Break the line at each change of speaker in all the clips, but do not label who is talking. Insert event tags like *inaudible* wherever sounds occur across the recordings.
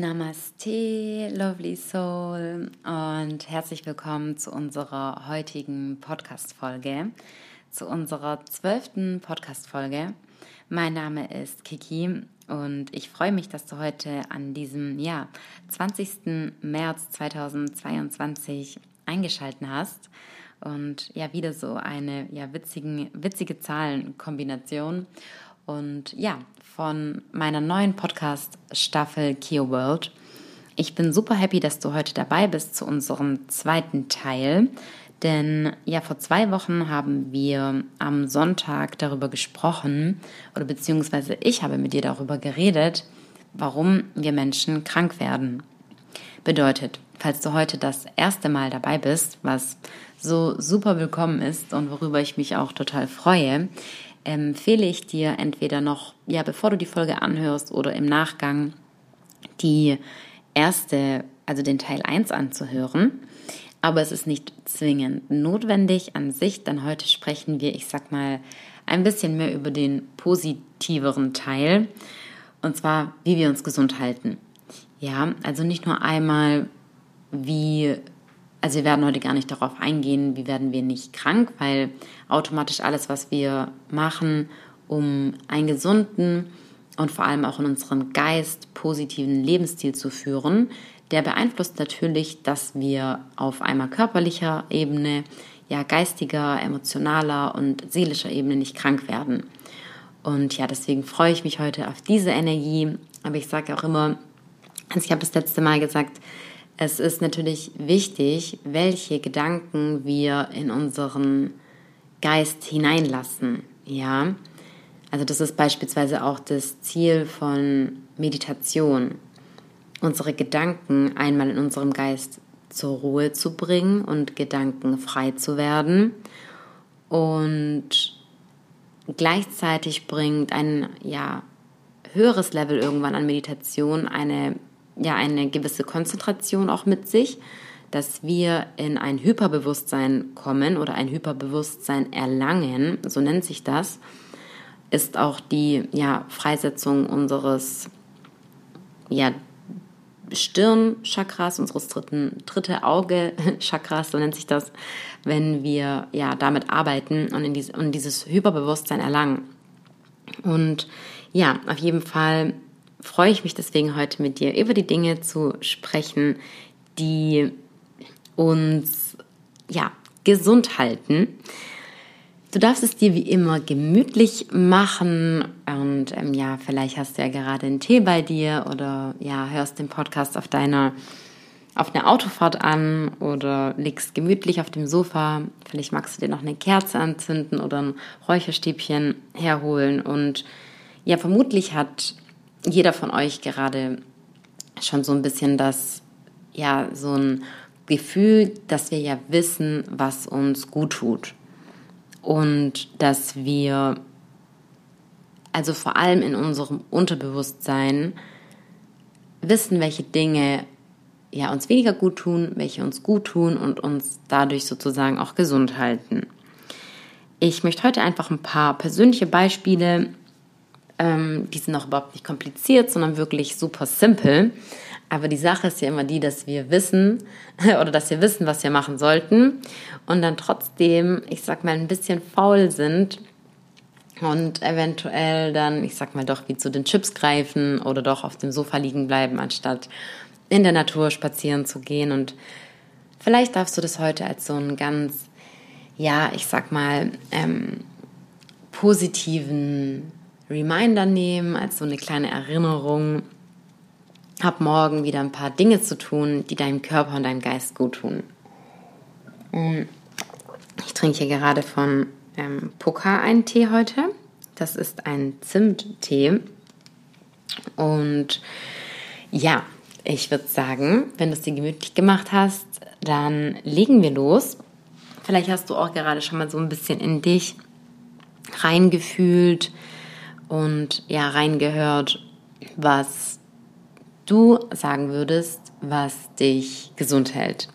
Namaste, lovely soul und herzlich willkommen zu unserer heutigen Podcast-Folge, zu unserer zwölften Podcast-Folge. Mein Name ist Kiki und ich freue mich, dass du heute an diesem ja, 20. März 2022 eingeschalten hast und ja wieder so eine ja, witzigen, witzige Zahlenkombination. Und ja, von meiner neuen Podcast-Staffel Kio World. Ich bin super happy, dass du heute dabei bist zu unserem zweiten Teil. Denn ja, vor zwei Wochen haben wir am Sonntag darüber gesprochen, oder beziehungsweise ich habe mit dir darüber geredet, warum wir Menschen krank werden. Bedeutet, falls du heute das erste Mal dabei bist, was so super willkommen ist und worüber ich mich auch total freue, empfehle ich dir entweder noch, ja, bevor du die Folge anhörst oder im Nachgang die erste, also den Teil 1 anzuhören. Aber es ist nicht zwingend notwendig an sich, denn heute sprechen wir, ich sag mal, ein bisschen mehr über den positiveren Teil. Und zwar, wie wir uns gesund halten. Ja, also nicht nur einmal, wie also wir werden heute gar nicht darauf eingehen, wie werden wir nicht krank, weil automatisch alles, was wir machen, um einen gesunden und vor allem auch in unserem Geist positiven Lebensstil zu führen, der beeinflusst natürlich, dass wir auf einmal körperlicher Ebene, ja geistiger, emotionaler und seelischer Ebene nicht krank werden. Und ja, deswegen freue ich mich heute auf diese Energie. Aber ich sage auch immer, also ich habe das letzte Mal gesagt, es ist natürlich wichtig, welche Gedanken wir in unseren Geist hineinlassen. Ja, also das ist beispielsweise auch das Ziel von Meditation, unsere Gedanken einmal in unserem Geist zur Ruhe zu bringen und Gedanken frei zu werden. Und gleichzeitig bringt ein ja, höheres Level irgendwann an Meditation eine ja eine gewisse Konzentration auch mit sich, dass wir in ein Hyperbewusstsein kommen oder ein Hyperbewusstsein erlangen, so nennt sich das, ist auch die ja, Freisetzung unseres ja, Stirnchakras, unseres dritten, dritte Auge-Chakras, so nennt sich das, wenn wir ja damit arbeiten und, in diese, und dieses Hyperbewusstsein erlangen. Und ja, auf jeden Fall freue ich mich deswegen heute mit dir über die Dinge zu sprechen, die uns ja gesund halten. Du darfst es dir wie immer gemütlich machen und ähm, ja, vielleicht hast du ja gerade einen Tee bei dir oder ja, hörst den Podcast auf deiner auf einer Autofahrt an oder liegst gemütlich auf dem Sofa. Vielleicht magst du dir noch eine Kerze anzünden oder ein Räucherstäbchen herholen und ja, vermutlich hat jeder von euch gerade schon so ein bisschen das, ja, so ein Gefühl, dass wir ja wissen, was uns gut tut. Und dass wir, also vor allem in unserem Unterbewusstsein, wissen, welche Dinge ja uns weniger gut tun, welche uns gut tun und uns dadurch sozusagen auch gesund halten. Ich möchte heute einfach ein paar persönliche Beispiele ähm, die sind auch überhaupt nicht kompliziert, sondern wirklich super simpel. Aber die Sache ist ja immer die, dass wir wissen *laughs* oder dass wir wissen, was wir machen sollten und dann trotzdem, ich sag mal, ein bisschen faul sind und eventuell dann, ich sag mal, doch wie zu den Chips greifen oder doch auf dem Sofa liegen bleiben, anstatt in der Natur spazieren zu gehen. Und vielleicht darfst du das heute als so einen ganz, ja, ich sag mal, ähm, positiven Reminder nehmen, als so eine kleine Erinnerung. Hab morgen wieder ein paar Dinge zu tun, die deinem Körper und deinem Geist gut tun. Ich trinke hier gerade von ähm, Poka einen Tee heute. Das ist ein Zimttee. Und ja, ich würde sagen, wenn du es dir gemütlich gemacht hast, dann legen wir los. Vielleicht hast du auch gerade schon mal so ein bisschen in dich reingefühlt, und ja reingehört, was du sagen würdest, was dich gesund hält.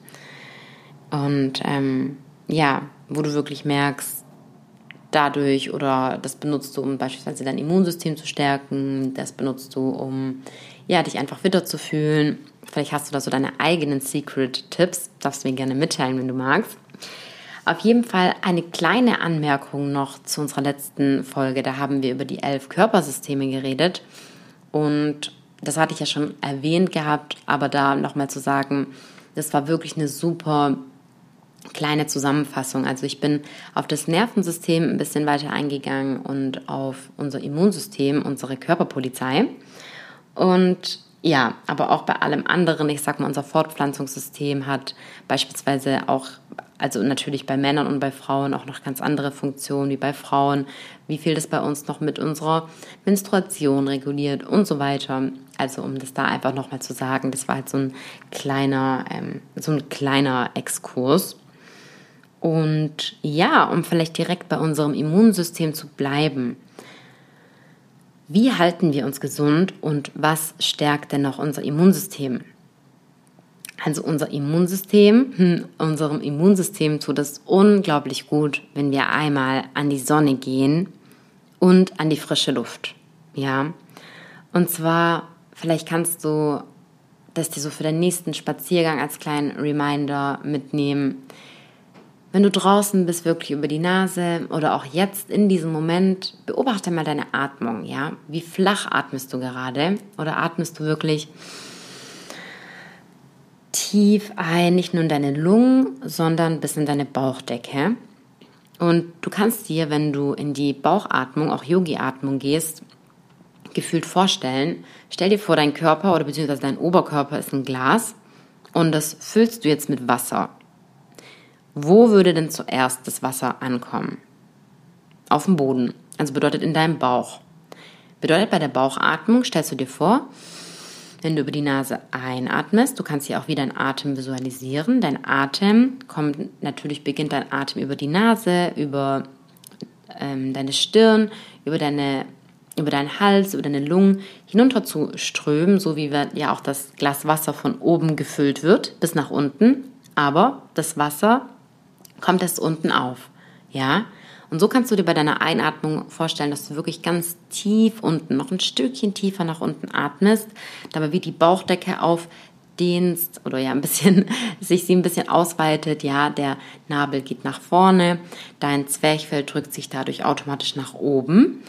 Und ähm, ja, wo du wirklich merkst, dadurch oder das benutzt du, um beispielsweise dein Immunsystem zu stärken, das benutzt du, um ja, dich einfach fitter zu fühlen. Vielleicht hast du da so deine eigenen Secret-Tipps, darfst du mir gerne mitteilen, wenn du magst. Auf jeden Fall eine kleine Anmerkung noch zu unserer letzten Folge. Da haben wir über die elf Körpersysteme geredet. Und das hatte ich ja schon erwähnt gehabt, aber da nochmal zu sagen, das war wirklich eine super kleine Zusammenfassung. Also ich bin auf das Nervensystem ein bisschen weiter eingegangen und auf unser Immunsystem, unsere Körperpolizei. Und ja, aber auch bei allem anderen, ich sag mal, unser Fortpflanzungssystem hat beispielsweise auch, also natürlich bei Männern und bei Frauen auch noch ganz andere Funktionen wie bei Frauen, wie viel das bei uns noch mit unserer Menstruation reguliert und so weiter. Also um das da einfach nochmal zu sagen, das war halt so ein kleiner, ähm, so ein kleiner Exkurs. Und ja, um vielleicht direkt bei unserem Immunsystem zu bleiben. Wie halten wir uns gesund und was stärkt denn noch unser Immunsystem? Also unser Immunsystem, hm, unserem Immunsystem tut es unglaublich gut, wenn wir einmal an die Sonne gehen und an die frische Luft. Ja. Und zwar, vielleicht kannst du das dir so für den nächsten Spaziergang als kleinen Reminder mitnehmen. Wenn du draußen bist, wirklich über die Nase oder auch jetzt in diesem Moment, beobachte mal deine Atmung, ja? Wie flach atmest du gerade? Oder atmest du wirklich tief ein, nicht nur in deine Lungen, sondern bis in deine Bauchdecke? Und du kannst dir, wenn du in die Bauchatmung, auch Yogi-Atmung gehst, gefühlt vorstellen, stell dir vor, dein Körper oder beziehungsweise dein Oberkörper ist ein Glas und das füllst du jetzt mit Wasser. Wo würde denn zuerst das Wasser ankommen? Auf dem Boden. Also bedeutet in deinem Bauch. Bedeutet bei der Bauchatmung, stellst du dir vor, wenn du über die Nase einatmest, du kannst hier auch wieder deinen Atem visualisieren. Dein Atem kommt, natürlich beginnt dein Atem über die Nase, über ähm, deine Stirn, über, deine, über deinen Hals, über deine Lungen hinunter zu strömen, so wie ja auch das Glas Wasser von oben gefüllt wird, bis nach unten. Aber das Wasser kommt es unten auf. Ja? Und so kannst du dir bei deiner Einatmung vorstellen, dass du wirklich ganz tief unten, noch ein Stückchen tiefer nach unten atmest, dabei wie die Bauchdecke aufdehnst oder ja ein bisschen, *laughs* sich sie ein bisschen ausweitet. Ja, der Nabel geht nach vorne, dein Zwerchfell drückt sich dadurch automatisch nach oben.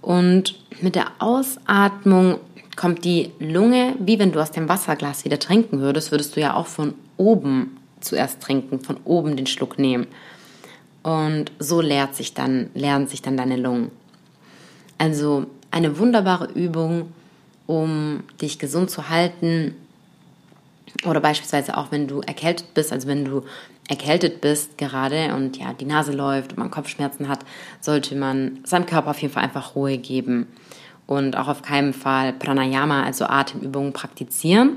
Und mit der Ausatmung kommt die Lunge, wie wenn du aus dem Wasserglas wieder trinken würdest, würdest du ja auch von oben zuerst trinken, von oben den Schluck nehmen. Und so leert sich dann, lernen sich dann deine Lungen. Also eine wunderbare Übung, um dich gesund zu halten. Oder beispielsweise auch, wenn du erkältet bist, also wenn du erkältet bist gerade und ja, die Nase läuft und man Kopfschmerzen hat, sollte man seinem Körper auf jeden Fall einfach Ruhe geben und auch auf keinen Fall Pranayama, also Atemübungen praktizieren.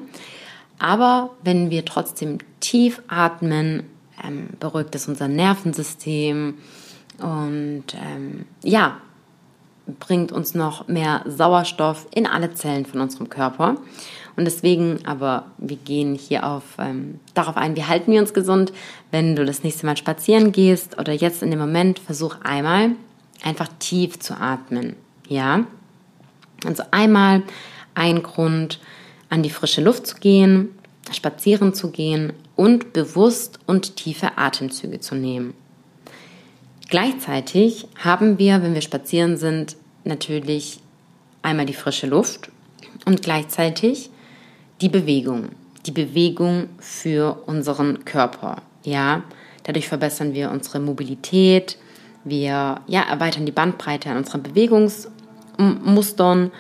Aber wenn wir trotzdem tief atmen, ähm, beruhigt es unser Nervensystem und ähm, ja, bringt uns noch mehr Sauerstoff in alle Zellen von unserem Körper. Und deswegen, aber wir gehen hier auf, ähm, darauf ein, wie halten wir uns gesund. Wenn du das nächste Mal spazieren gehst oder jetzt in dem Moment, versuch einmal einfach tief zu atmen. Ja? Also einmal ein Grund, an die frische Luft zu gehen, spazieren zu gehen und bewusst und tiefe Atemzüge zu nehmen. Gleichzeitig haben wir, wenn wir spazieren sind, natürlich einmal die frische Luft und gleichzeitig die Bewegung. Die Bewegung für unseren Körper. Ja, dadurch verbessern wir unsere Mobilität, wir ja, erweitern die Bandbreite an unseren Bewegungsmustern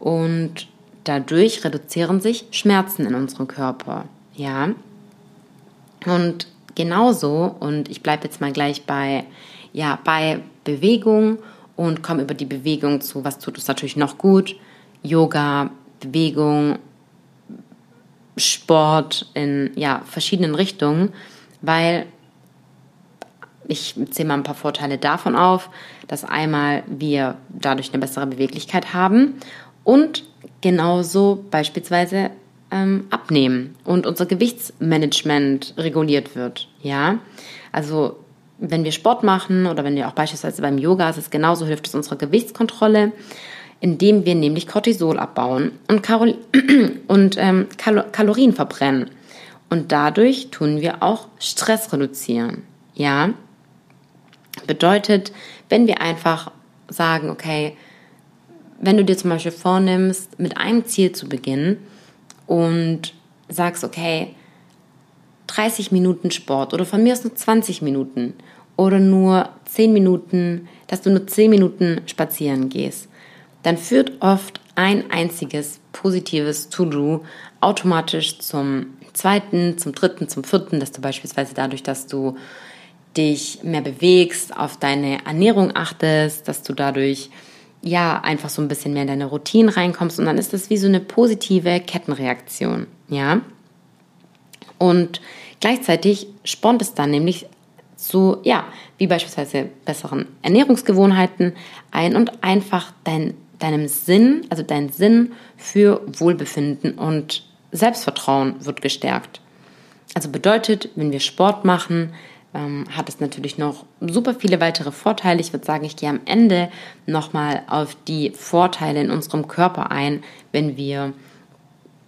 und Dadurch reduzieren sich Schmerzen in unserem Körper. Ja. Und genauso, und ich bleibe jetzt mal gleich bei, ja, bei Bewegung und komme über die Bewegung zu, was tut uns natürlich noch gut. Yoga, Bewegung, Sport in ja, verschiedenen Richtungen, weil ich zähle mal ein paar Vorteile davon auf, dass einmal wir dadurch eine bessere Beweglichkeit haben und genauso beispielsweise ähm, abnehmen und unser Gewichtsmanagement reguliert wird. Ja, also wenn wir Sport machen oder wenn wir auch beispielsweise beim Yoga, es genauso hilft es unserer Gewichtskontrolle. indem wir nämlich Cortisol abbauen und, Karol *clears throat* und ähm, Kal Kalorien verbrennen. Und dadurch tun wir auch Stress reduzieren. Ja, bedeutet, wenn wir einfach sagen, okay, wenn du dir zum Beispiel vornimmst, mit einem Ziel zu beginnen und sagst, okay, 30 Minuten Sport oder von mir aus nur 20 Minuten oder nur 10 Minuten, dass du nur 10 Minuten spazieren gehst, dann führt oft ein einziges positives To-Do automatisch zum zweiten, zum dritten, zum vierten, dass du beispielsweise dadurch, dass du dich mehr bewegst, auf deine Ernährung achtest, dass du dadurch ja einfach so ein bisschen mehr in deine Routine reinkommst und dann ist das wie so eine positive Kettenreaktion, ja. Und gleichzeitig spornt es dann nämlich zu, ja, wie beispielsweise besseren Ernährungsgewohnheiten ein und einfach dein, deinem Sinn, also dein Sinn für Wohlbefinden und Selbstvertrauen wird gestärkt. Also bedeutet, wenn wir Sport machen, ähm, hat es natürlich noch super viele weitere Vorteile. Ich würde sagen, ich gehe am Ende nochmal auf die Vorteile in unserem Körper ein, wenn wir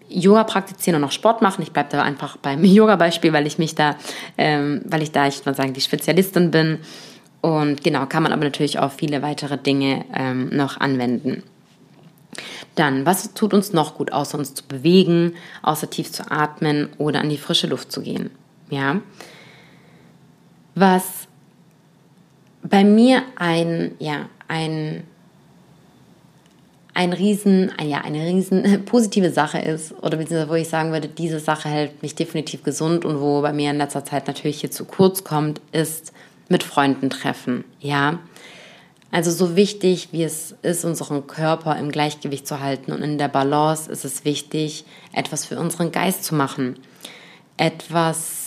Yoga praktizieren und noch Sport machen. Ich bleibe da einfach beim *laughs* Yoga-Beispiel, weil ich mich da, ähm, weil ich da, ich würde sagen, die Spezialistin bin. Und genau, kann man aber natürlich auch viele weitere Dinge ähm, noch anwenden. Dann, was tut uns noch gut, außer uns zu bewegen, außer tief zu atmen oder an die frische Luft zu gehen? Ja, was bei mir ein, ja, ein, ein riesen, ja, eine riesen *laughs* positive Sache ist, oder beziehungsweise wo ich sagen würde, diese Sache hält mich definitiv gesund und wo bei mir in letzter Zeit natürlich hier zu kurz kommt, ist mit Freunden treffen, ja. Also so wichtig, wie es ist, unseren Körper im Gleichgewicht zu halten und in der Balance ist es wichtig, etwas für unseren Geist zu machen. Etwas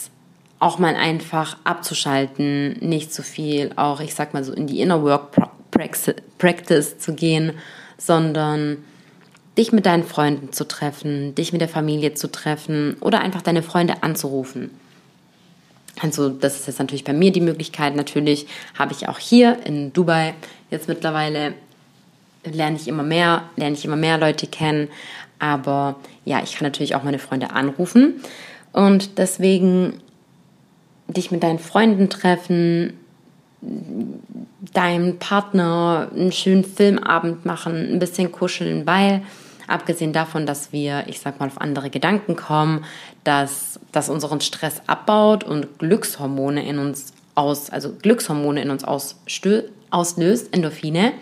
auch mal einfach abzuschalten, nicht zu viel auch, ich sag mal so, in die Inner Work Practice zu gehen, sondern dich mit deinen Freunden zu treffen, dich mit der Familie zu treffen oder einfach deine Freunde anzurufen. Also das ist jetzt natürlich bei mir die Möglichkeit. Natürlich habe ich auch hier in Dubai jetzt mittlerweile lerne ich immer mehr, lerne ich immer mehr Leute kennen. Aber ja, ich kann natürlich auch meine Freunde anrufen. Und deswegen dich mit deinen Freunden treffen, deinem Partner einen schönen Filmabend machen, ein bisschen kuscheln, weil abgesehen davon, dass wir, ich sag mal, auf andere Gedanken kommen, dass das unseren Stress abbaut und Glückshormone in uns aus, also Glückshormone in uns auslöst, Endorphine.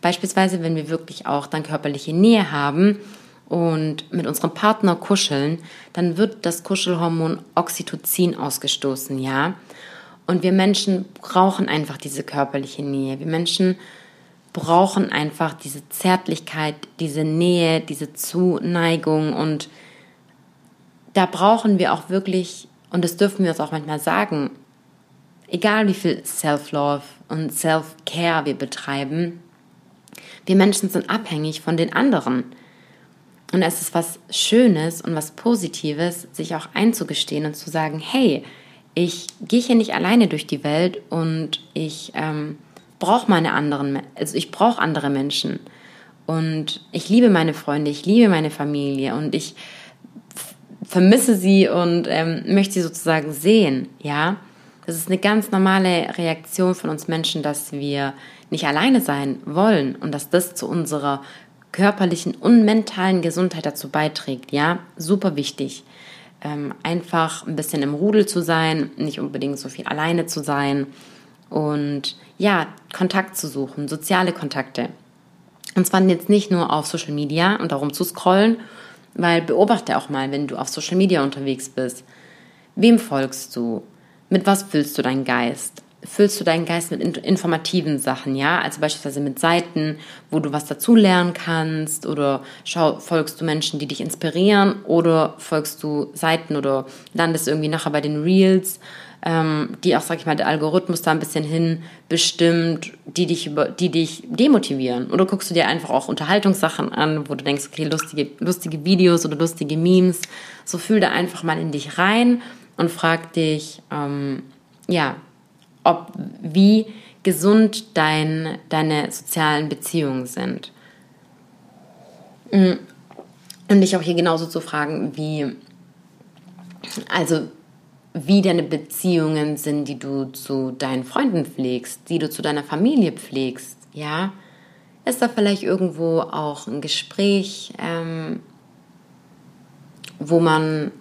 Beispielsweise, wenn wir wirklich auch dann körperliche Nähe haben, und mit unserem Partner kuscheln, dann wird das Kuschelhormon Oxytocin ausgestoßen, ja. Und wir Menschen brauchen einfach diese körperliche Nähe. Wir Menschen brauchen einfach diese Zärtlichkeit, diese Nähe, diese Zuneigung und da brauchen wir auch wirklich, und das dürfen wir uns auch manchmal sagen, egal wie viel Self-Love und Self-Care wir betreiben, wir Menschen sind abhängig von den anderen. Und es ist was Schönes und was Positives, sich auch einzugestehen und zu sagen, hey, ich gehe hier nicht alleine durch die Welt und ich ähm, brauche meine anderen, also ich brauche andere Menschen. Und ich liebe meine Freunde, ich liebe meine Familie und ich vermisse sie und ähm, möchte sie sozusagen sehen, ja. Das ist eine ganz normale Reaktion von uns Menschen, dass wir nicht alleine sein wollen und dass das zu unserer körperlichen und mentalen Gesundheit dazu beiträgt. Ja, super wichtig. Ähm, einfach ein bisschen im Rudel zu sein, nicht unbedingt so viel alleine zu sein und ja, Kontakt zu suchen, soziale Kontakte. Und zwar jetzt nicht nur auf Social Media und darum zu scrollen, weil beobachte auch mal, wenn du auf Social Media unterwegs bist. Wem folgst du? Mit was füllst du deinen Geist? Füllst du deinen Geist mit informativen Sachen, ja, also beispielsweise mit Seiten, wo du was dazulernen kannst oder schau, folgst du Menschen, die dich inspirieren oder folgst du Seiten oder landest irgendwie nachher bei den Reels, ähm, die auch, sag ich mal, der Algorithmus da ein bisschen hin bestimmt, die dich, über, die dich demotivieren. Oder guckst du dir einfach auch Unterhaltungssachen an, wo du denkst, okay, lustige, lustige Videos oder lustige Memes, so fühl da einfach mal in dich rein und frag dich, ähm, ja, ob wie gesund dein, deine sozialen Beziehungen sind. Mm. Und dich auch hier genauso zu fragen, wie, also wie deine Beziehungen sind, die du zu deinen Freunden pflegst, die du zu deiner Familie pflegst, ja. Ist da vielleicht irgendwo auch ein Gespräch, ähm, wo man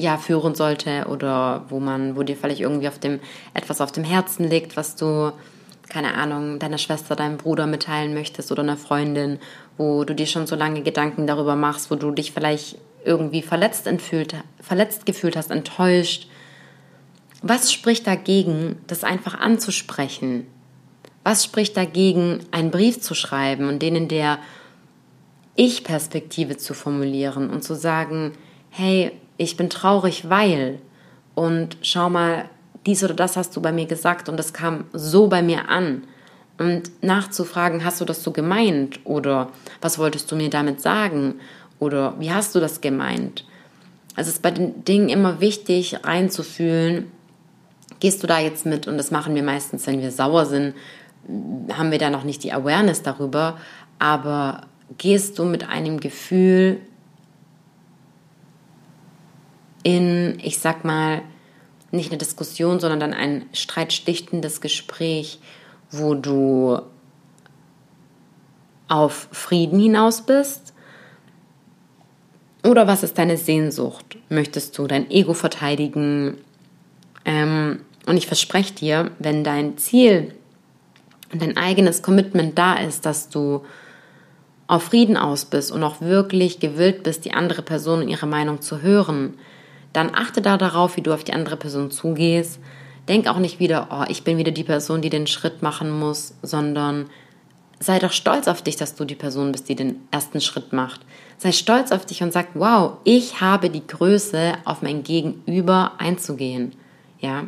ja führen sollte oder wo man, wo dir vielleicht irgendwie auf dem etwas auf dem Herzen liegt, was du keine Ahnung, deiner Schwester, deinem Bruder mitteilen möchtest oder einer Freundin, wo du dir schon so lange Gedanken darüber machst, wo du dich vielleicht irgendwie verletzt, entfühlt, verletzt gefühlt hast, enttäuscht. Was spricht dagegen, das einfach anzusprechen? Was spricht dagegen, einen Brief zu schreiben und den in der Ich-Perspektive zu formulieren und zu sagen, hey, ich bin traurig, weil. Und schau mal, dies oder das hast du bei mir gesagt und das kam so bei mir an. Und nachzufragen, hast du das so gemeint? Oder was wolltest du mir damit sagen? Oder wie hast du das gemeint? Also es ist bei den Dingen immer wichtig, reinzufühlen, gehst du da jetzt mit? Und das machen wir meistens, wenn wir sauer sind, haben wir da noch nicht die Awareness darüber, aber gehst du mit einem Gefühl in, ich sag mal, nicht eine Diskussion, sondern dann ein streitstiftendes Gespräch, wo du auf Frieden hinaus bist? Oder was ist deine Sehnsucht? Möchtest du dein Ego verteidigen? Ähm, und ich verspreche dir, wenn dein Ziel und dein eigenes Commitment da ist, dass du auf Frieden aus bist und auch wirklich gewillt bist, die andere Person und ihre Meinung zu hören, dann achte da darauf, wie du auf die andere Person zugehst. Denk auch nicht wieder, oh, ich bin wieder die Person, die den Schritt machen muss, sondern sei doch stolz auf dich, dass du die Person bist, die den ersten Schritt macht. Sei stolz auf dich und sag, wow, ich habe die Größe, auf mein Gegenüber einzugehen. Ja,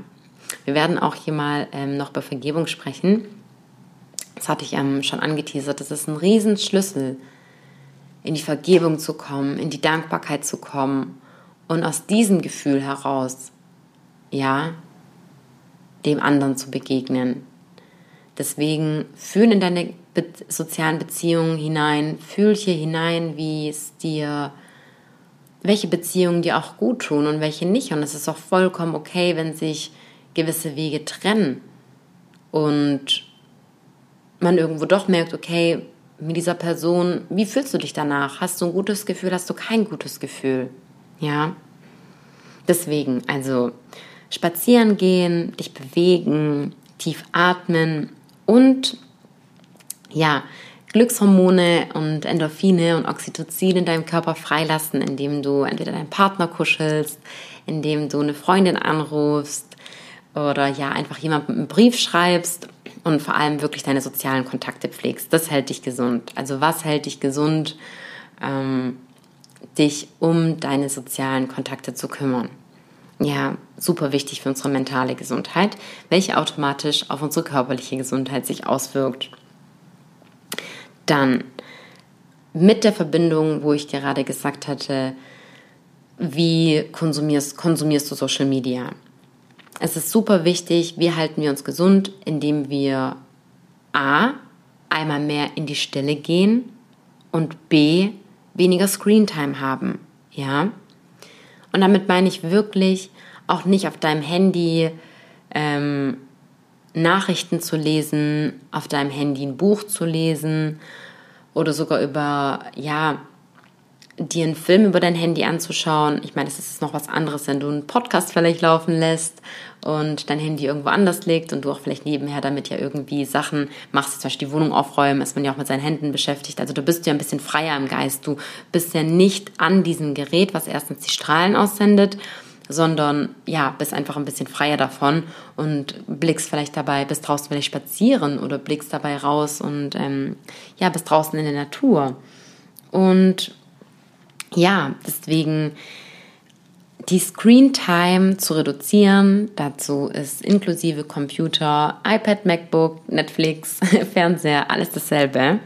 wir werden auch hier mal ähm, noch über Vergebung sprechen. Das hatte ich ähm, schon angeteasert. Das ist ein Riesenschlüssel, in die Vergebung zu kommen, in die Dankbarkeit zu kommen und aus diesem Gefühl heraus, ja, dem anderen zu begegnen. Deswegen fühl in deine be sozialen Beziehungen hinein, fühl hier hinein, wie es dir, welche Beziehungen dir auch gut tun und welche nicht. Und es ist auch vollkommen okay, wenn sich gewisse Wege trennen und man irgendwo doch merkt, okay, mit dieser Person, wie fühlst du dich danach? Hast du ein gutes Gefühl, hast du kein gutes Gefühl? Ja. Deswegen, also spazieren gehen, dich bewegen, tief atmen und ja, Glückshormone und Endorphine und Oxytocin in deinem Körper freilassen, indem du entweder deinen Partner kuschelst, indem du eine Freundin anrufst oder ja, einfach jemandem einen Brief schreibst und vor allem wirklich deine sozialen Kontakte pflegst. Das hält dich gesund. Also was hält dich gesund? Ähm, dich um deine sozialen Kontakte zu kümmern. Ja, super wichtig für unsere mentale Gesundheit, welche automatisch auf unsere körperliche Gesundheit sich auswirkt. Dann mit der Verbindung, wo ich gerade gesagt hatte, wie konsumierst, konsumierst du Social Media? Es ist super wichtig, wie halten wir uns gesund, indem wir A, einmal mehr in die Stille gehen und B, weniger Screentime haben. Ja? Und damit meine ich wirklich auch nicht auf deinem Handy ähm, Nachrichten zu lesen, auf deinem Handy ein Buch zu lesen oder sogar über, ja, dir einen Film über dein Handy anzuschauen. Ich meine, es ist noch was anderes, wenn du einen Podcast vielleicht laufen lässt und dein Handy irgendwo anders liegt und du auch vielleicht nebenher damit ja irgendwie Sachen machst, zum Beispiel die Wohnung aufräumen, ist man ja auch mit seinen Händen beschäftigt. Also du bist ja ein bisschen freier im Geist. Du bist ja nicht an diesem Gerät, was erstens die Strahlen aussendet, sondern ja, bist einfach ein bisschen freier davon und blickst vielleicht dabei, bist draußen vielleicht spazieren oder blickst dabei raus und ähm, ja, bist draußen in der Natur. Und ja, deswegen die Screen Time zu reduzieren. Dazu ist inklusive Computer, iPad, MacBook, Netflix, *laughs* Fernseher, alles dasselbe.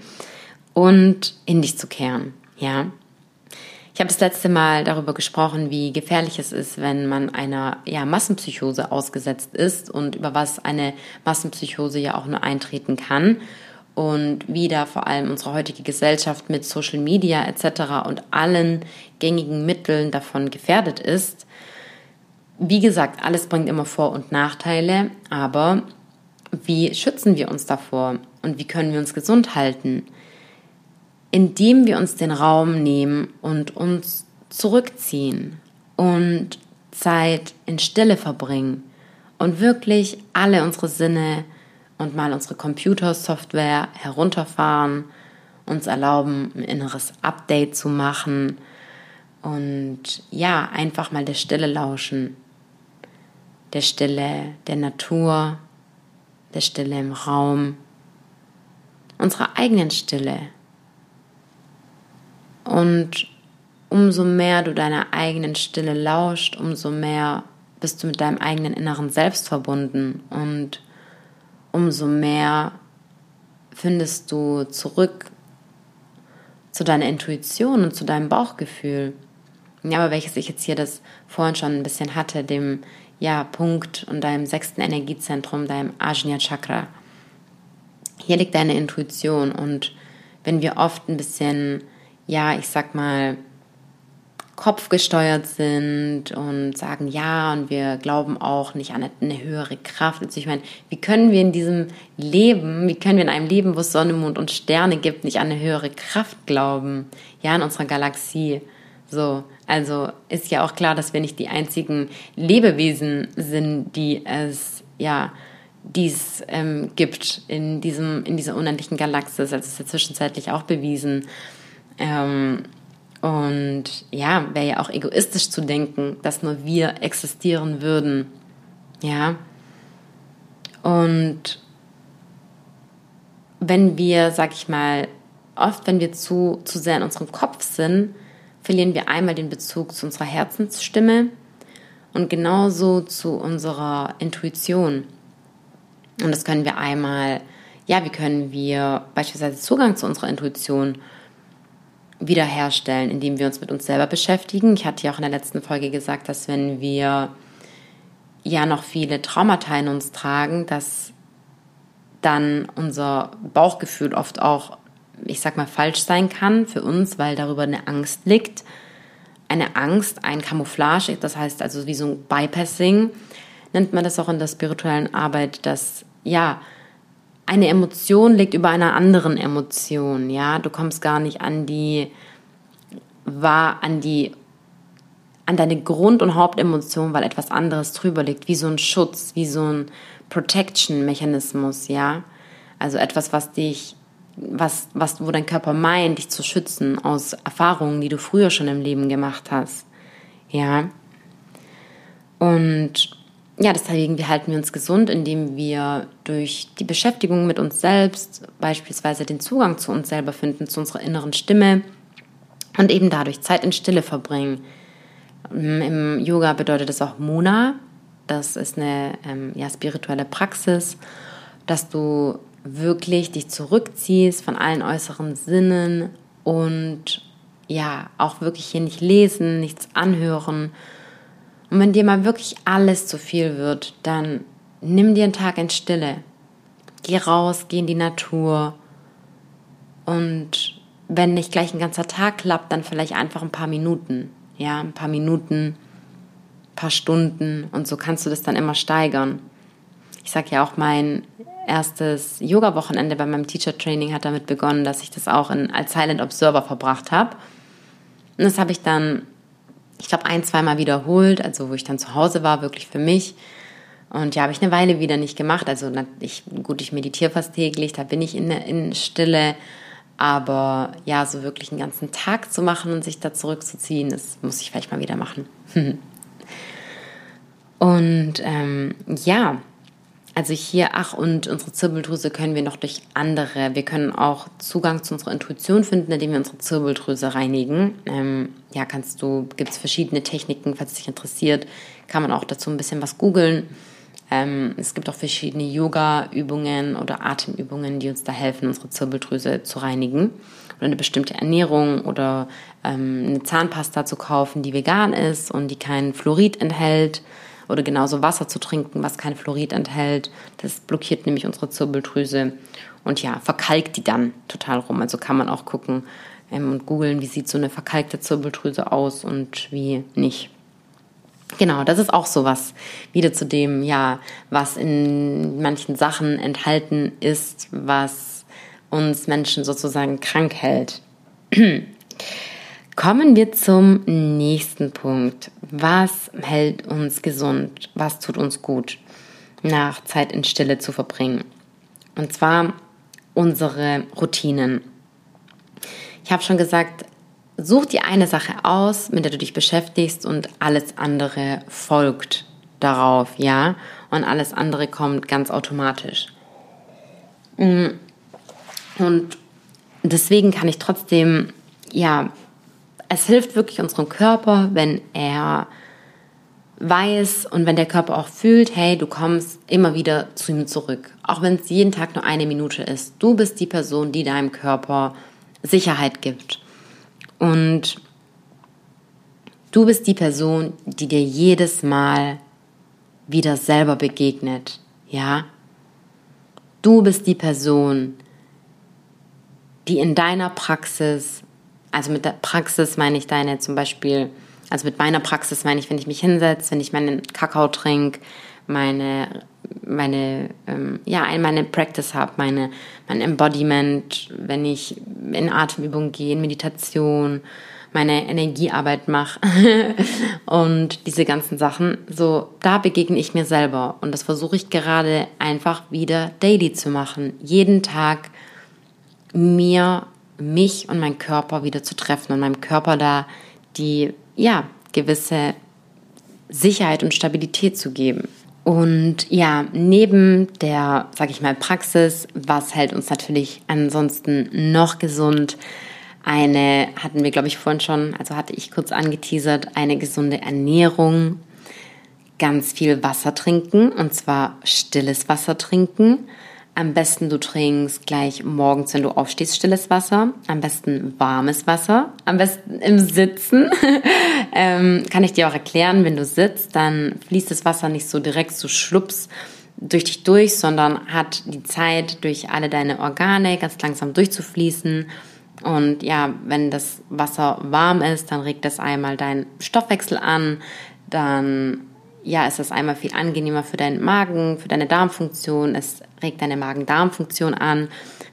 Und in dich zu kehren. Ja. Ich habe das letzte Mal darüber gesprochen, wie gefährlich es ist, wenn man einer ja, Massenpsychose ausgesetzt ist und über was eine Massenpsychose ja auch nur eintreten kann. Und wie da vor allem unsere heutige Gesellschaft mit Social Media etc. und allen gängigen Mitteln davon gefährdet ist. Wie gesagt, alles bringt immer Vor- und Nachteile, aber wie schützen wir uns davor und wie können wir uns gesund halten? Indem wir uns den Raum nehmen und uns zurückziehen und Zeit in Stille verbringen und wirklich alle unsere Sinne und mal unsere Computersoftware herunterfahren, uns erlauben, ein inneres Update zu machen und ja, einfach mal der Stille lauschen. Der Stille der Natur, der Stille im Raum, unserer eigenen Stille. Und umso mehr du deiner eigenen Stille lauscht, umso mehr bist du mit deinem eigenen inneren Selbst verbunden und umso mehr findest du zurück zu deiner Intuition und zu deinem Bauchgefühl. Ja, aber welches ich jetzt hier das vorhin schon ein bisschen hatte, dem ja, Punkt und deinem sechsten Energiezentrum, deinem Ajna Chakra. Hier liegt deine Intuition und wenn wir oft ein bisschen, ja, ich sag mal, kopfgesteuert sind und sagen ja und wir glauben auch nicht an eine höhere Kraft. Also ich meine, wie können wir in diesem Leben, wie können wir in einem Leben, wo es Sonne, Mond und Sterne gibt, nicht an eine höhere Kraft glauben? Ja, in unserer Galaxie. So, also ist ja auch klar, dass wir nicht die einzigen Lebewesen sind, die es ja dies ähm, gibt in diesem in dieser unendlichen Galaxis. Also ist ja zwischenzeitlich auch bewiesen. Ähm, und ja, wäre ja auch egoistisch zu denken, dass nur wir existieren würden. Ja. Und wenn wir, sag ich mal, oft, wenn wir zu, zu sehr in unserem Kopf sind, verlieren wir einmal den Bezug zu unserer Herzensstimme und genauso zu unserer Intuition. Und das können wir einmal, ja, wie können wir beispielsweise Zugang zu unserer Intuition wiederherstellen, indem wir uns mit uns selber beschäftigen. Ich hatte ja auch in der letzten Folge gesagt, dass wenn wir ja noch viele Traumata in uns tragen, dass dann unser Bauchgefühl oft auch, ich sag mal, falsch sein kann für uns, weil darüber eine Angst liegt. Eine Angst, ein Camouflage, das heißt also wie so ein Bypassing, nennt man das auch in der spirituellen Arbeit, dass ja, eine Emotion liegt über einer anderen Emotion, ja, du kommst gar nicht an die war an die an deine Grund- und Hauptemotion, weil etwas anderes drüber liegt, wie so ein Schutz, wie so ein Protection-Mechanismus, ja. Also etwas, was dich, was, was, wo dein Körper meint, dich zu schützen aus Erfahrungen, die du früher schon im Leben gemacht hast, ja. Und ja, deswegen halten wir uns gesund, indem wir durch die Beschäftigung mit uns selbst beispielsweise den Zugang zu uns selber finden, zu unserer inneren Stimme und eben dadurch Zeit in Stille verbringen. Im Yoga bedeutet es auch Mona. Das ist eine ähm, ja, spirituelle Praxis, dass du wirklich dich zurückziehst von allen äußeren Sinnen und ja, auch wirklich hier nicht lesen, nichts anhören, und wenn dir mal wirklich alles zu viel wird, dann nimm dir einen Tag in Stille. Geh raus, geh in die Natur. Und wenn nicht gleich ein ganzer Tag klappt, dann vielleicht einfach ein paar Minuten. Ja, ein paar Minuten, ein paar Stunden. Und so kannst du das dann immer steigern. Ich sage ja auch, mein erstes Yoga-Wochenende bei meinem Teacher-Training hat damit begonnen, dass ich das auch in, als Silent Observer verbracht habe. Und das habe ich dann ich glaube, ein, zweimal wiederholt, also wo ich dann zu Hause war, wirklich für mich. Und ja, habe ich eine Weile wieder nicht gemacht. Also ich, gut, ich meditiere fast täglich, da bin ich in, in Stille. Aber ja, so wirklich einen ganzen Tag zu machen und sich da zurückzuziehen, das muss ich vielleicht mal wieder machen. *laughs* und ähm, ja, also hier, ach, und unsere Zirbeldrüse können wir noch durch andere, wir können auch Zugang zu unserer Intuition finden, indem wir unsere Zirbeldrüse reinigen. Ähm, ja, kannst du, gibt es verschiedene Techniken, falls es dich interessiert, kann man auch dazu ein bisschen was googeln. Ähm, es gibt auch verschiedene Yoga-Übungen oder Atemübungen, die uns da helfen, unsere Zirbeldrüse zu reinigen. Oder eine bestimmte Ernährung oder ähm, eine Zahnpasta zu kaufen, die vegan ist und die kein Fluorid enthält oder genauso Wasser zu trinken, was kein Fluorid enthält. Das blockiert nämlich unsere Zirbeldrüse und ja, verkalkt die dann total rum. Also kann man auch gucken ähm, und googeln, wie sieht so eine verkalkte Zirbeldrüse aus und wie nicht. Genau, das ist auch sowas. Wieder zu dem, ja, was in manchen Sachen enthalten ist, was uns Menschen sozusagen krank hält. *clears throat* Kommen wir zum nächsten Punkt. Was hält uns gesund? Was tut uns gut, nach Zeit in Stille zu verbringen? Und zwar unsere Routinen. Ich habe schon gesagt, such dir eine Sache aus, mit der du dich beschäftigst und alles andere folgt darauf, ja? Und alles andere kommt ganz automatisch. Mm. Und deswegen kann ich trotzdem, ja, es hilft wirklich unserem Körper, wenn er weiß und wenn der Körper auch fühlt, hey, du kommst immer wieder zu ihm zurück. Auch wenn es jeden Tag nur eine Minute ist. Du bist die Person, die deinem Körper Sicherheit gibt. Und du bist die Person, die dir jedes Mal wieder selber begegnet. Ja? Du bist die Person, die in deiner Praxis also mit der Praxis meine ich deine zum Beispiel, also mit meiner Praxis meine ich, wenn ich mich hinsetze, wenn ich meinen Kakao trinke, meine, meine, ähm, ja, meine Practice habe, meine, mein Embodiment, wenn ich in Atemübungen gehe, in Meditation, meine Energiearbeit mache *laughs* und diese ganzen Sachen, so da begegne ich mir selber. Und das versuche ich gerade einfach wieder daily zu machen, jeden Tag mir mich und meinen Körper wieder zu treffen und meinem Körper da die, ja, gewisse Sicherheit und Stabilität zu geben. Und ja, neben der, sag ich mal, Praxis, was hält uns natürlich ansonsten noch gesund? Eine hatten wir, glaube ich, vorhin schon, also hatte ich kurz angeteasert, eine gesunde Ernährung, ganz viel Wasser trinken und zwar stilles Wasser trinken am besten du trinkst gleich morgens, wenn du aufstehst, stilles Wasser. Am besten warmes Wasser. Am besten im Sitzen. *laughs* ähm, kann ich dir auch erklären, wenn du sitzt, dann fließt das Wasser nicht so direkt so schlups durch dich durch, sondern hat die Zeit, durch alle deine Organe ganz langsam durchzufließen. Und ja, wenn das Wasser warm ist, dann regt das einmal deinen Stoffwechsel an, dann ja, ist das einmal viel angenehmer für deinen Magen, für deine Darmfunktion. Es regt deine Magen-Darm-Funktion an.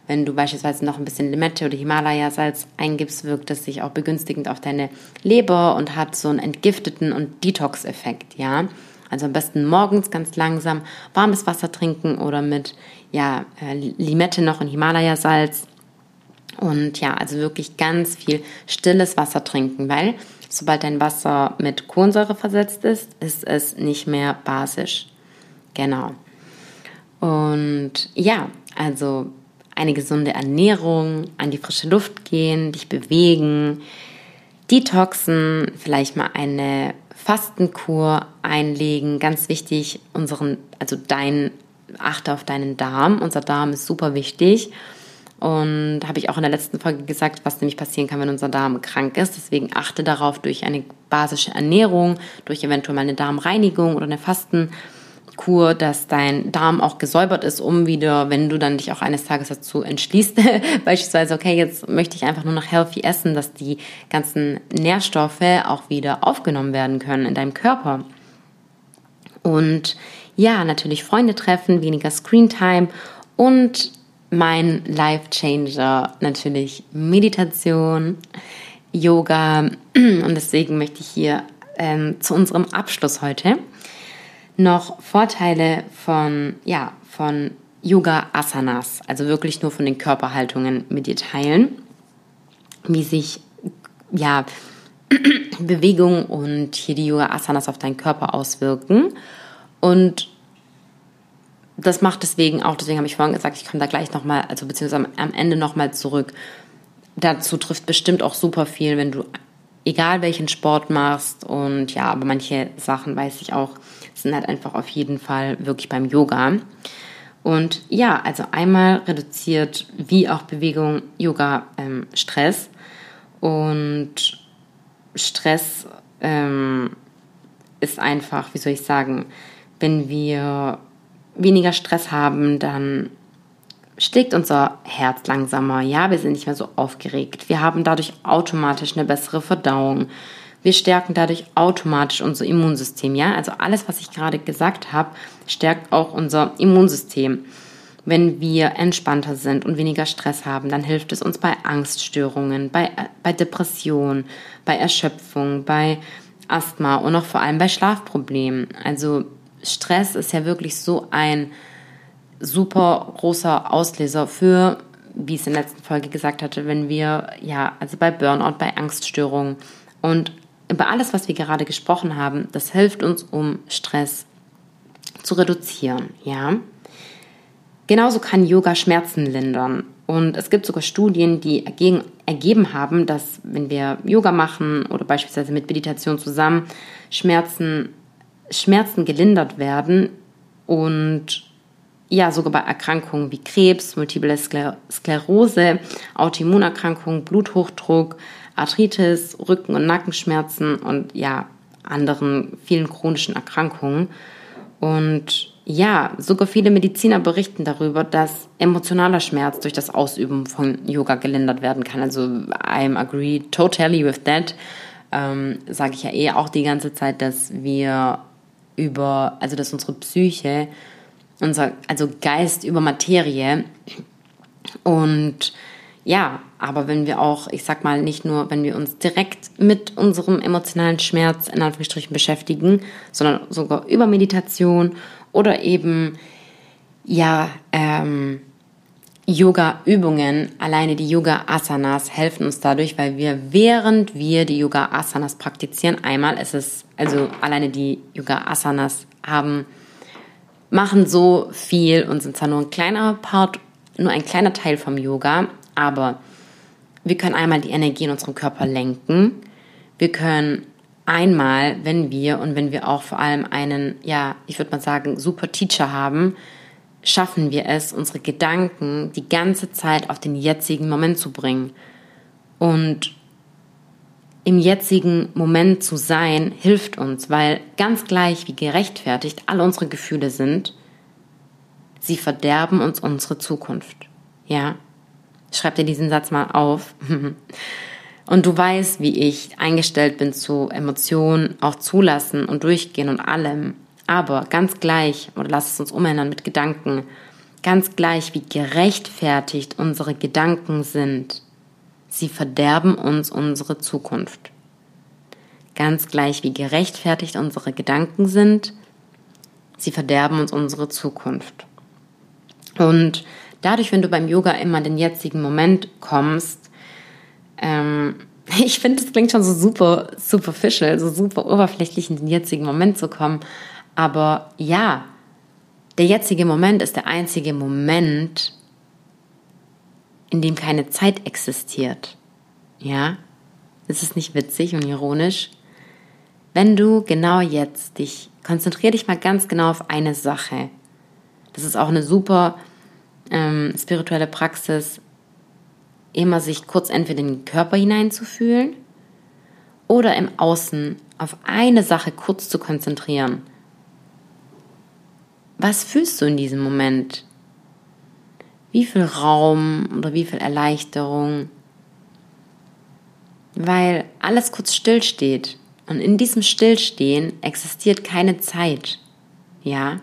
Wenn du beispielsweise noch ein bisschen Limette oder Himalaya-Salz eingibst, wirkt das sich auch begünstigend auf deine Leber und hat so einen entgifteten und Detox-Effekt, ja. Also am besten morgens ganz langsam warmes Wasser trinken oder mit ja, äh, Limette noch und Himalaya-Salz. Und ja, also wirklich ganz viel stilles Wasser trinken, weil sobald dein Wasser mit Kohlensäure versetzt ist, ist es nicht mehr basisch. Genau. Und ja, also eine gesunde Ernährung, an die frische Luft gehen, dich bewegen, detoxen, vielleicht mal eine Fastenkur einlegen. Ganz wichtig, unseren, also dein, achte auf deinen Darm. Unser Darm ist super wichtig. Und habe ich auch in der letzten Folge gesagt, was nämlich passieren kann, wenn unser Darm krank ist. Deswegen achte darauf durch eine basische Ernährung, durch eventuell mal eine Darmreinigung oder eine Fastenkur, dass dein Darm auch gesäubert ist, um wieder, wenn du dann dich auch eines Tages dazu entschließt, *laughs* beispielsweise, okay, jetzt möchte ich einfach nur noch healthy essen, dass die ganzen Nährstoffe auch wieder aufgenommen werden können in deinem Körper. Und ja, natürlich Freunde treffen, weniger Screentime und mein Life Changer natürlich Meditation, Yoga *clears throat* und deswegen möchte ich hier ähm, zu unserem Abschluss heute noch Vorteile von, ja, von Yoga Asanas, also wirklich nur von den Körperhaltungen mit dir teilen, wie sich ja *clears throat* Bewegung und hier die Yoga Asanas auf deinen Körper auswirken und das macht deswegen auch, deswegen habe ich vorhin gesagt, ich komme da gleich nochmal, also beziehungsweise am Ende nochmal zurück. Dazu trifft bestimmt auch super viel, wenn du egal welchen Sport machst und ja, aber manche Sachen weiß ich auch, sind halt einfach auf jeden Fall wirklich beim Yoga. Und ja, also einmal reduziert wie auch Bewegung Yoga ähm, Stress und Stress ähm, ist einfach, wie soll ich sagen, wenn wir weniger Stress haben, dann schlägt unser Herz langsamer. Ja, wir sind nicht mehr so aufgeregt. Wir haben dadurch automatisch eine bessere Verdauung. Wir stärken dadurch automatisch unser Immunsystem. Ja, also alles, was ich gerade gesagt habe, stärkt auch unser Immunsystem. Wenn wir entspannter sind und weniger Stress haben, dann hilft es uns bei Angststörungen, bei, bei Depression, bei Erschöpfung, bei Asthma und auch vor allem bei Schlafproblemen. Also Stress ist ja wirklich so ein super großer Auslöser für, wie ich es in der letzten Folge gesagt hatte, wenn wir, ja, also bei Burnout, bei Angststörungen und über alles, was wir gerade gesprochen haben, das hilft uns, um Stress zu reduzieren, ja. Genauso kann Yoga Schmerzen lindern. Und es gibt sogar Studien, die ergeben haben, dass wenn wir Yoga machen oder beispielsweise mit Meditation zusammen, Schmerzen, Schmerzen gelindert werden und ja, sogar bei Erkrankungen wie Krebs, Multiple Sklerose, Autoimmunerkrankungen, Bluthochdruck, Arthritis, Rücken- und Nackenschmerzen und ja, anderen vielen chronischen Erkrankungen. Und ja, sogar viele Mediziner berichten darüber, dass emotionaler Schmerz durch das Ausüben von Yoga gelindert werden kann. Also I'm agree totally with that. Ähm, Sage ich ja eh auch die ganze Zeit, dass wir über, also dass unsere Psyche, unser, also Geist über Materie und ja, aber wenn wir auch, ich sag mal, nicht nur, wenn wir uns direkt mit unserem emotionalen Schmerz in Anführungsstrichen beschäftigen, sondern sogar über Meditation oder eben ja ähm, Yoga-Übungen, alleine die Yoga-Asanas helfen uns dadurch, weil wir während wir die Yoga-Asanas praktizieren, einmal ist es, also alleine die Yoga-Asanas haben, machen so viel und sind zwar nur ein kleiner Part, nur ein kleiner Teil vom Yoga, aber wir können einmal die Energie in unserem Körper lenken, wir können einmal, wenn wir und wenn wir auch vor allem einen, ja, ich würde mal sagen, super Teacher haben, schaffen wir es, unsere Gedanken die ganze Zeit auf den jetzigen Moment zu bringen. Und im jetzigen Moment zu sein, hilft uns, weil ganz gleich wie gerechtfertigt alle unsere Gefühle sind, sie verderben uns unsere Zukunft. Ja? Schreib dir diesen Satz mal auf. *laughs* Und du weißt, wie ich eingestellt bin zu Emotionen, auch zulassen und durchgehen und allem. Aber ganz gleich, oder lass es uns umändern mit Gedanken, ganz gleich, wie gerechtfertigt unsere Gedanken sind, sie verderben uns unsere Zukunft. Ganz gleich, wie gerechtfertigt unsere Gedanken sind, sie verderben uns unsere Zukunft. Und dadurch, wenn du beim Yoga immer in den jetzigen Moment kommst, ähm, *laughs* ich finde, es klingt schon so super superficial, so super oberflächlich in den jetzigen Moment zu kommen. Aber ja, der jetzige Moment ist der einzige Moment, in dem keine Zeit existiert. Ja? Ist es nicht witzig und ironisch? Wenn du genau jetzt dich, konzentrier dich mal ganz genau auf eine Sache. Das ist auch eine super ähm, spirituelle Praxis, immer sich kurz entweder in den Körper hineinzufühlen oder im Außen auf eine Sache kurz zu konzentrieren. Was fühlst du in diesem Moment? Wie viel Raum oder wie viel Erleichterung? Weil alles kurz stillsteht. Und in diesem Stillstehen existiert keine Zeit. Ja?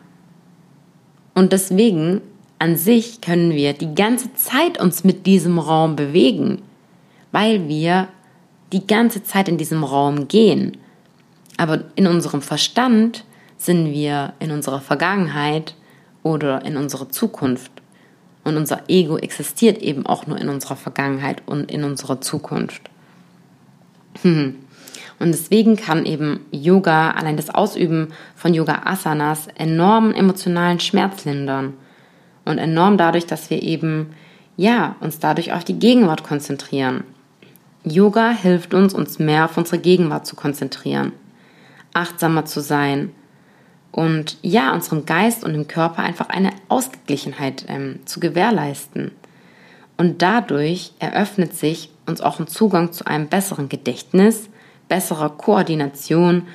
Und deswegen an sich können wir die ganze Zeit uns mit diesem Raum bewegen, weil wir die ganze Zeit in diesem Raum gehen. Aber in unserem Verstand sind wir in unserer Vergangenheit oder in unserer Zukunft. Und unser Ego existiert eben auch nur in unserer Vergangenheit und in unserer Zukunft. *laughs* Und deswegen kann eben Yoga, allein das Ausüben von Yoga Asanas, enormen emotionalen Schmerz lindern und enorm dadurch, dass wir eben, ja, uns dadurch auf die Gegenwart konzentrieren. Yoga hilft uns, uns mehr auf unsere Gegenwart zu konzentrieren, achtsamer zu sein und ja, unserem Geist und dem Körper einfach eine Ausgeglichenheit ähm, zu gewährleisten. Und dadurch eröffnet sich uns auch ein Zugang zu einem besseren Gedächtnis, besserer Koordination,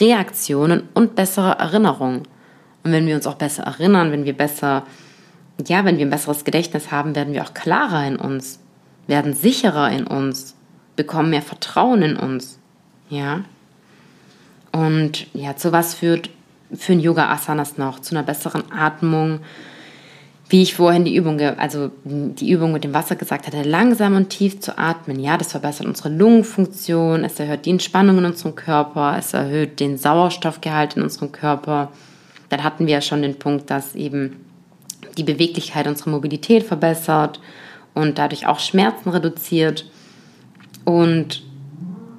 Reaktionen und bessere Erinnerung. Und wenn wir uns auch besser erinnern, wenn wir besser, ja, wenn wir ein besseres Gedächtnis haben, werden wir auch klarer in uns, werden sicherer in uns, bekommen mehr Vertrauen in uns. Ja. Und ja, zu was führt für ein Yoga Asanas noch? Zu einer besseren Atmung, wie ich vorhin die Übung, also die Übung mit dem Wasser gesagt hatte, langsam und tief zu atmen. Ja, das verbessert unsere Lungenfunktion, es erhöht die Entspannung in unserem Körper, es erhöht den Sauerstoffgehalt in unserem Körper. Dann hatten wir ja schon den Punkt, dass eben die Beweglichkeit unserer Mobilität verbessert und dadurch auch Schmerzen reduziert. Und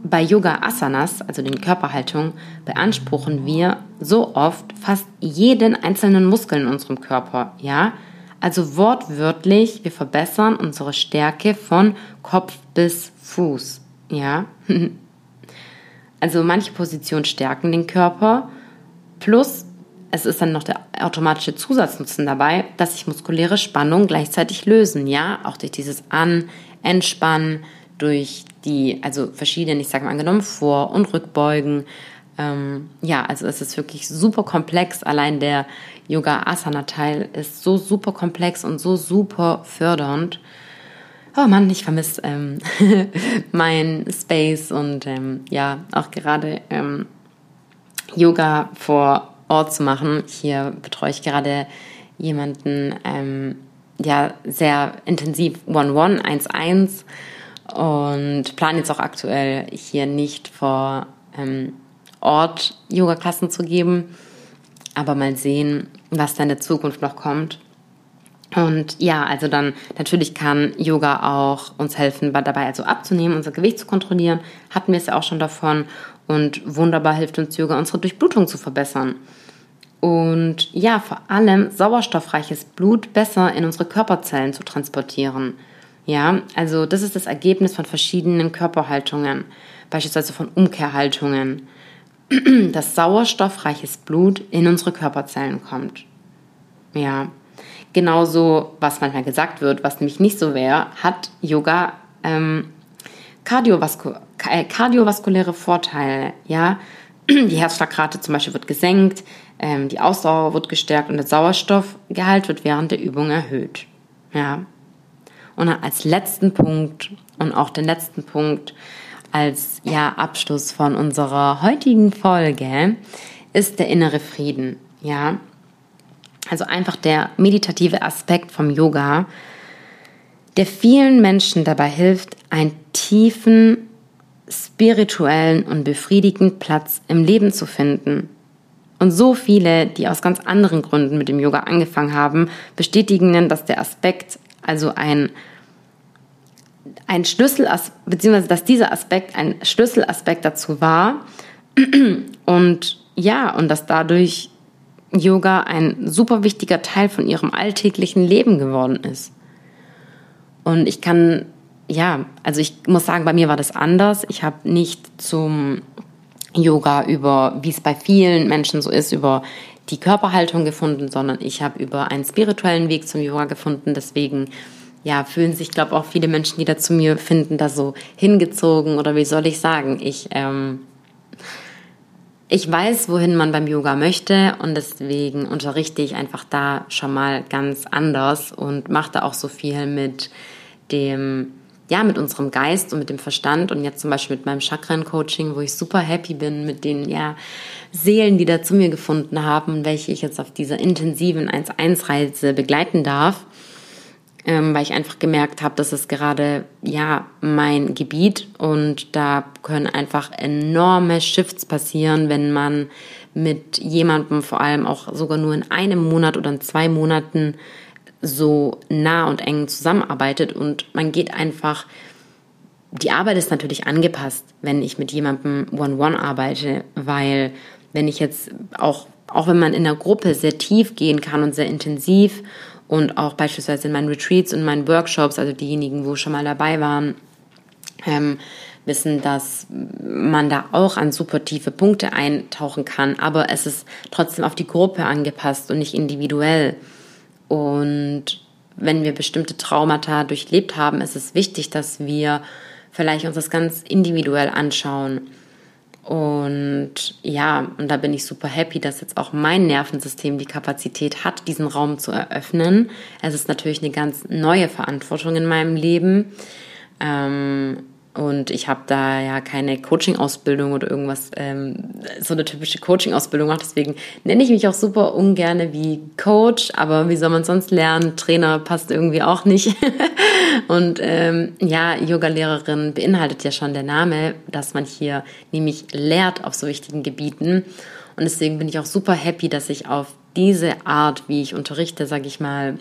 bei Yoga Asanas, also den Körperhaltung, beanspruchen wir so oft fast jeden einzelnen Muskel in unserem Körper, ja? Also wortwörtlich, wir verbessern unsere Stärke von Kopf bis Fuß. Ja. *laughs* Also manche Positionen stärken den Körper. Plus, es ist dann noch der automatische Zusatznutzen dabei, dass sich muskuläre Spannungen gleichzeitig lösen. Ja, auch durch dieses An-, Entspannen, durch die, also verschiedene, ich sage mal angenommen, Vor- und Rückbeugen. Ähm, ja, also es ist wirklich super komplex. Allein der Yoga-Asana-Teil ist so super komplex und so super fördernd. Oh Mann, ich vermisse ähm, *laughs* mein Space und ähm, ja, auch gerade ähm, Yoga vor Ort zu machen. Hier betreue ich gerade jemanden, ähm, ja, sehr intensiv One-One, 1-1 und plane jetzt auch aktuell hier nicht vor ähm, Ort Yoga-Klassen zu geben, aber mal sehen, was da in der Zukunft noch kommt. Und ja, also dann natürlich kann Yoga auch uns helfen, dabei also abzunehmen, unser Gewicht zu kontrollieren. Hatten wir es ja auch schon davon. Und wunderbar hilft uns Yoga, unsere Durchblutung zu verbessern. Und ja, vor allem sauerstoffreiches Blut besser in unsere Körperzellen zu transportieren. Ja, also das ist das Ergebnis von verschiedenen Körperhaltungen, beispielsweise von Umkehrhaltungen *clears throat* dass sauerstoffreiches Blut in unsere Körperzellen kommt. Ja, genauso, was manchmal gesagt wird, was nämlich nicht so wäre, hat Yoga ähm, kardiovasku äh, kardiovaskuläre Vorteile. Ja, *clears throat* die Herzschlagrate zum Beispiel wird gesenkt, ähm, die Ausdauer wird gestärkt und der Sauerstoffgehalt wird während der Übung erhöht. Ja. Und dann als letzten Punkt und auch den letzten Punkt als ja, Abschluss von unserer heutigen Folge ist der innere Frieden. Ja, also einfach der meditative Aspekt vom Yoga, der vielen Menschen dabei hilft, einen tiefen, spirituellen und befriedigenden Platz im Leben zu finden. Und so viele, die aus ganz anderen Gründen mit dem Yoga angefangen haben, bestätigen, dass der Aspekt also ein ein Schlüsselaspekt, beziehungsweise dass dieser Aspekt ein Schlüsselaspekt dazu war. *clears throat* Und ja, und dass dadurch Yoga ein super wichtiger Teil von ihrem alltäglichen Leben geworden ist. Und ich kann, ja, also ich muss sagen, bei mir war das anders. Ich habe nicht zum Yoga über, wie es bei vielen Menschen so ist, über die Körperhaltung gefunden, sondern ich habe über einen spirituellen Weg zum Yoga gefunden. Deswegen ja, fühlen sich, glaube auch viele Menschen, die da zu mir finden, da so hingezogen oder wie soll ich sagen, ich, ähm, ich weiß, wohin man beim Yoga möchte und deswegen unterrichte ich einfach da schon mal ganz anders und mache da auch so viel mit dem, ja, mit unserem Geist und mit dem Verstand und jetzt zum Beispiel mit meinem Chakren-Coaching, wo ich super happy bin mit den, ja, Seelen, die da zu mir gefunden haben, welche ich jetzt auf dieser intensiven 1-1-Reise begleiten darf. Ähm, weil ich einfach gemerkt habe, das ist gerade ja mein Gebiet und da können einfach enorme Shifts passieren, wenn man mit jemandem vor allem auch sogar nur in einem Monat oder in zwei Monaten so nah und eng zusammenarbeitet und man geht einfach die Arbeit ist natürlich angepasst, wenn ich mit jemandem One-One arbeite, weil wenn ich jetzt auch, auch wenn man in der Gruppe sehr tief gehen kann und sehr intensiv und auch beispielsweise in meinen Retreats und meinen Workshops, also diejenigen, wo schon mal dabei waren, ähm, wissen, dass man da auch an super tiefe Punkte eintauchen kann, aber es ist trotzdem auf die Gruppe angepasst und nicht individuell. Und wenn wir bestimmte Traumata durchlebt haben, ist es wichtig, dass wir vielleicht uns das ganz individuell anschauen Und ja, und da bin ich super happy, dass jetzt auch mein Nervensystem die Kapazität hat, diesen Raum zu eröffnen. Es ist natürlich eine ganz neue Verantwortung in meinem Leben. Ähm, und ich habe da ja keine Coaching-Ausbildung oder irgendwas, ähm, so eine typische Coaching-Ausbildung gemacht. Deswegen nenne ich mich auch super ungern wie Coach. Aber wie soll man sonst lernen? Trainer passt irgendwie auch nicht. *laughs* und ähm, ja, Yoga-Lehrerin beinhaltet ja schon der Name, dass man hier nämlich lehrt auf so wichtigen Gebieten. Und deswegen bin ich auch super happy, dass ich auf diese Art, wie ich unterrichte, sage ich mal,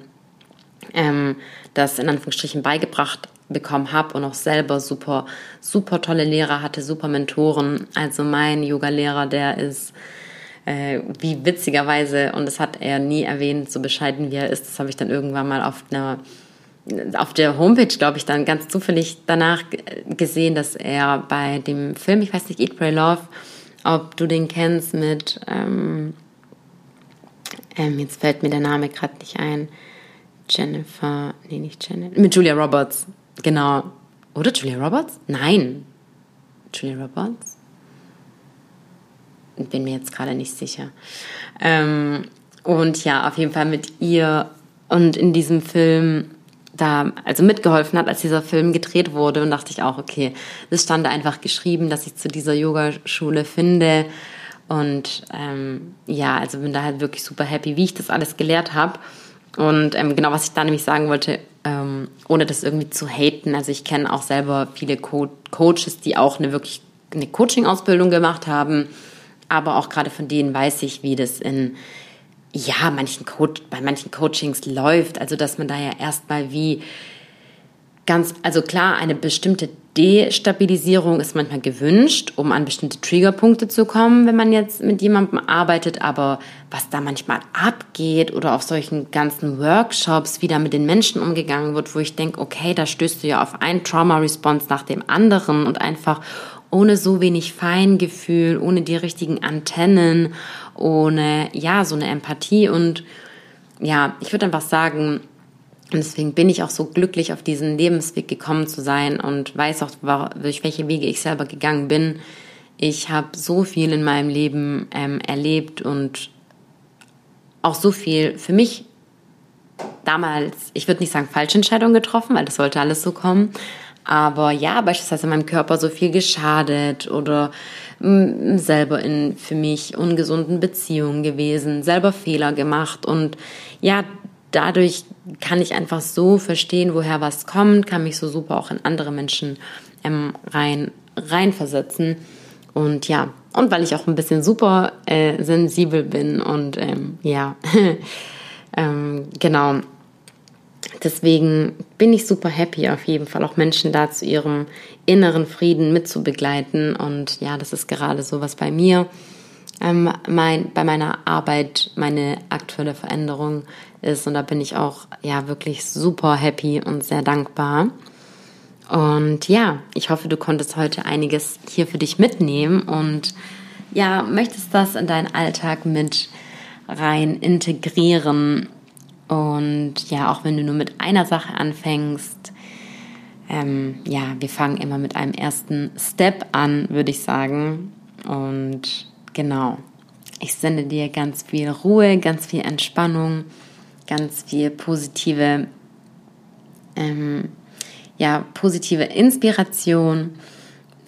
ähm, das in Anführungsstrichen beigebracht bekommen habe und auch selber super, super tolle Lehrer hatte, super Mentoren. Also mein Yoga-Lehrer, der ist äh, wie witzigerweise, und das hat er nie erwähnt, so bescheiden wie er ist, das habe ich dann irgendwann mal auf einer auf der Homepage, glaube ich, dann ganz zufällig danach gesehen, dass er bei dem Film, ich weiß nicht, Eat, Pray, Love, ob du den kennst mit, ähm, ähm, jetzt fällt mir der Name gerade nicht ein, Jennifer, nee, nicht Jennifer, mit Julia Roberts. Genau. Oder Julia Roberts? Nein. Julia Roberts? Bin mir jetzt gerade nicht sicher. Ähm, und ja, auf jeden Fall mit ihr und in diesem Film da also mitgeholfen hat, als dieser Film gedreht wurde und dachte ich auch, okay, es stand da einfach geschrieben, dass ich zu dieser Yogaschule finde und ähm, ja, also bin da halt wirklich super happy, wie ich das alles gelehrt habe und ähm, genau, was ich da nämlich sagen wollte, ähm, ohne das irgendwie zu haten. Also ich kenne auch selber viele Co Coaches, die auch eine wirklich eine Coaching-Ausbildung gemacht haben, aber auch gerade von denen weiß ich, wie das in ja manchen Co bei manchen Coachings läuft. Also dass man da ja erstmal wie ganz, also klar, eine bestimmte Destabilisierung ist manchmal gewünscht, um an bestimmte Triggerpunkte zu kommen, wenn man jetzt mit jemandem arbeitet. Aber was da manchmal abgeht oder auf solchen ganzen Workshops, wie da mit den Menschen umgegangen wird, wo ich denke, okay, da stößt du ja auf ein Trauma-Response nach dem anderen und einfach ohne so wenig Feingefühl, ohne die richtigen Antennen, ohne, ja, so eine Empathie und ja, ich würde einfach sagen, und deswegen bin ich auch so glücklich, auf diesen Lebensweg gekommen zu sein und weiß auch, durch welche Wege ich selber gegangen bin. Ich habe so viel in meinem Leben ähm, erlebt und auch so viel für mich damals, ich würde nicht sagen falsche Entscheidungen getroffen, weil das sollte alles so kommen. Aber ja, beispielsweise meinem Körper so viel geschadet oder mh, selber in für mich ungesunden Beziehungen gewesen, selber Fehler gemacht und ja, dadurch kann ich einfach so verstehen, woher was kommt, kann mich so super auch in andere Menschen ähm, rein reinversetzen. Und ja und weil ich auch ein bisschen super äh, sensibel bin und ähm, ja *laughs* ähm, genau. Deswegen bin ich super happy auf jeden Fall auch Menschen da zu ihrem inneren Frieden mitzubegleiten. Und ja das ist gerade so was bei mir. Ähm, mein, bei meiner Arbeit meine aktuelle Veränderung ist. Und da bin ich auch ja wirklich super happy und sehr dankbar. Und ja, ich hoffe, du konntest heute einiges hier für dich mitnehmen und ja, möchtest das in deinen Alltag mit rein integrieren. Und ja, auch wenn du nur mit einer Sache anfängst, ähm, ja, wir fangen immer mit einem ersten Step an, würde ich sagen. Und genau, ich sende dir ganz viel Ruhe, ganz viel Entspannung ganz viel positive, ähm, ja, positive Inspiration.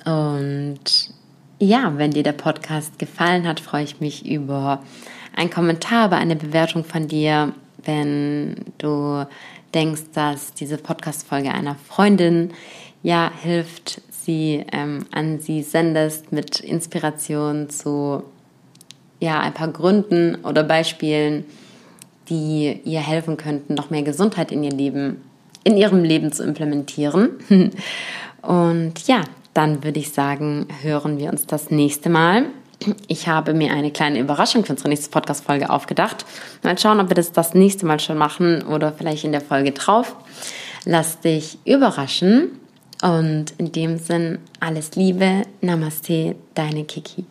Und ja, wenn dir der Podcast gefallen hat, freue ich mich über einen Kommentar, über eine Bewertung von dir. Wenn du denkst, dass diese Podcast-Folge einer Freundin ja hilft, sie ähm, an sie sendest mit Inspiration zu ja, ein paar Gründen oder Beispielen, die ihr helfen könnten, noch mehr Gesundheit in ihr Leben, in ihrem Leben zu implementieren. *laughs* Und ja, dann würde ich sagen, hören wir uns das nächste Mal. Ich habe mir eine kleine Überraschung für unsere nächste Podcast-Folge aufgedacht. Mal schauen, ob wir das das nächste Mal schon machen oder vielleicht in der Folge drauf. Lass dich überraschen. Und in dem Sinn, alles Liebe. Namaste, deine Kiki.